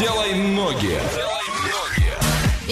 Делай ноги.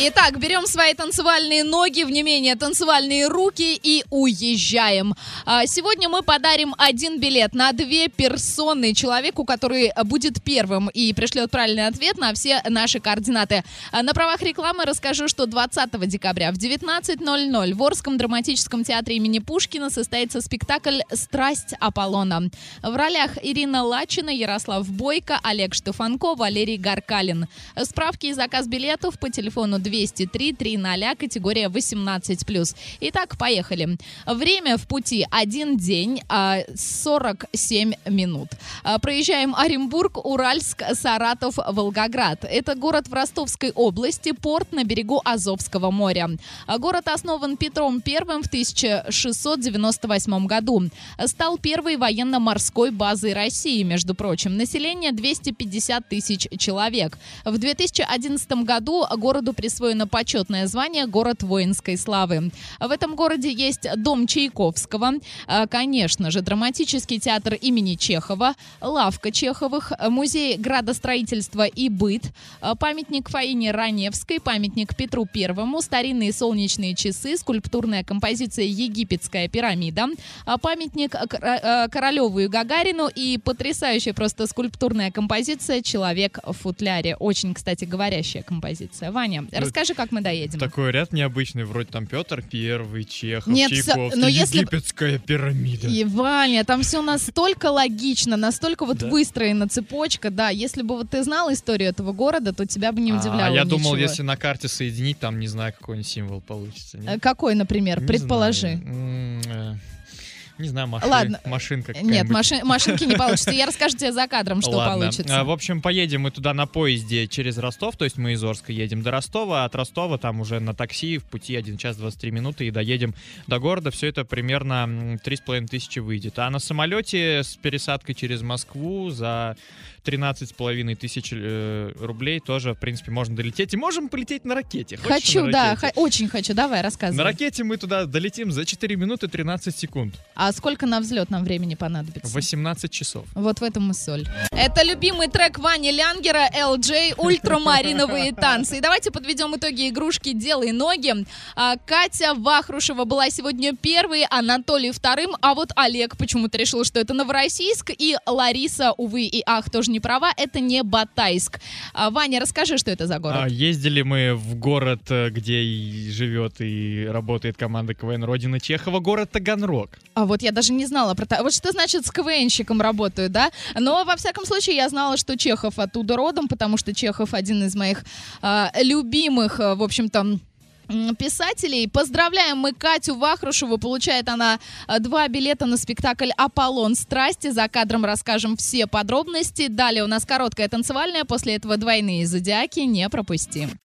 Итак, берем свои танцевальные ноги, в не менее танцевальные руки и уезжаем. А, Сегодня мы подарим один билет на две персоны человеку, который будет первым и пришлет правильный ответ на все наши координаты. А, На правах рекламы расскажу, что 20 декабря в 19.00 в Орском драматическом театре имени Пушкина состоится спектакль «Страсть Аполлона». В ролях Ирина Лачина, Ярослав Бойко, Олег Штефанко, Валерий Гаркалин. Справки и заказ билетов по телефону 203 300, категория 18+. Итак, поехали. Время в пути один день, а, 47 минут. А, Проезжаем Оренбург, Уральск, Саратов, Волгоград. Это город в Ростовской области, порт на берегу Азовского моря. А, Город основан Петром I в 1698 году. Стал первой военно-морской базой России, между прочим. Население 250 тысяч человек. В 2011 году городу присвоено почетное звание «Город воинской славы». В этом городе есть дом Чайковского, а, конечно же, драматический театр имени Чехова, лавка Чеховых, музей градостроительства и быт, а, памятник Фаине Раневской, памятник Петру Первому, старинные солнечные часы, скульптурная композиция «Египетская пирамида», а, памятник Кор- Королеву и Гагарину и потрясающая просто скульптурная композиция «Человек в футляре». Очень, кстати, говорящая композиция. Ваня, расскажи, как мы доедем. Такой ряд необычный, вроде там Петр Первый, Чехов, Нет, Чайковский, но если египетская пирамида. И, Ваня, там все настолько логично, настолько вот Да? выстроена цепочка, да. Если бы вот ты знал историю этого города, то тебя бы не удивляло А, я думал, ничего. если на карте соединить, там, не знаю, какой-нибудь символ получится. нет? Э, Какой, например? Не Предположи. знаю. Не знаю, машин, Ладно. машинка Нет, какая-нибудь. маши- машинки не получится. Я расскажу тебе за кадром, что Ладно. получится. А, в общем, поедем мы туда на поезде через Ростов, то есть мы из Орска едем до Ростова, а от Ростова там уже на такси в пути 1 час 23 минуты и доедем до города. Все это примерно м, 3,5 тысячи выйдет. А на самолете с пересадкой через Москву за 13,5 тысяч э, рублей тоже, в принципе, можно долететь. И можем полететь на ракете. Хочешь Хочу, на да, ракете? ха- очень хочу. Давай, На рассказывай. ракете мы туда долетим за 4 минуты 13 секунд. А сколько на взлет нам времени понадобится? 18 часов. Вот в этом и соль. Это любимый трек Вани Лянгера LJ «Ультрамариновые танцы». И давайте подведем итоги игрушки «Делай ноги». А, Катя Вахрушева была сегодня первой, Анатолий вторым, а вот Олег почему-то решил, что это Новороссийск, и Лариса, увы и ах, тоже не права, это не Батайск. А, Ваня, расскажи, что это за город. А, ездили мы в город, э, где живет и работает команда КВН Родина Чехова, город Таганрог. А вот я даже не знала про. Вот что значит с КВНщиком работаю, да? Но, во всяком случае, я знала, что Чехов оттуда родом, потому что Чехов один из моих а, любимых, а, в общем-то, писателей. Поздравляем мы Катю Вахрушеву. Получает она а, два билета на спектакль «Аполлон страсти». За кадром расскажем все подробности. Далее у нас короткая танцевальная, после этого двойные зодиаки. Не пропусти.